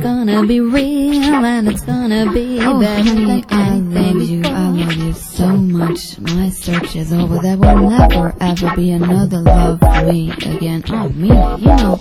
gonna be real and it's gonna be Oh, better honey, than I love you. I love you so oh. much. My search is over. There will never ever be another love for me again. Oh, me, you know.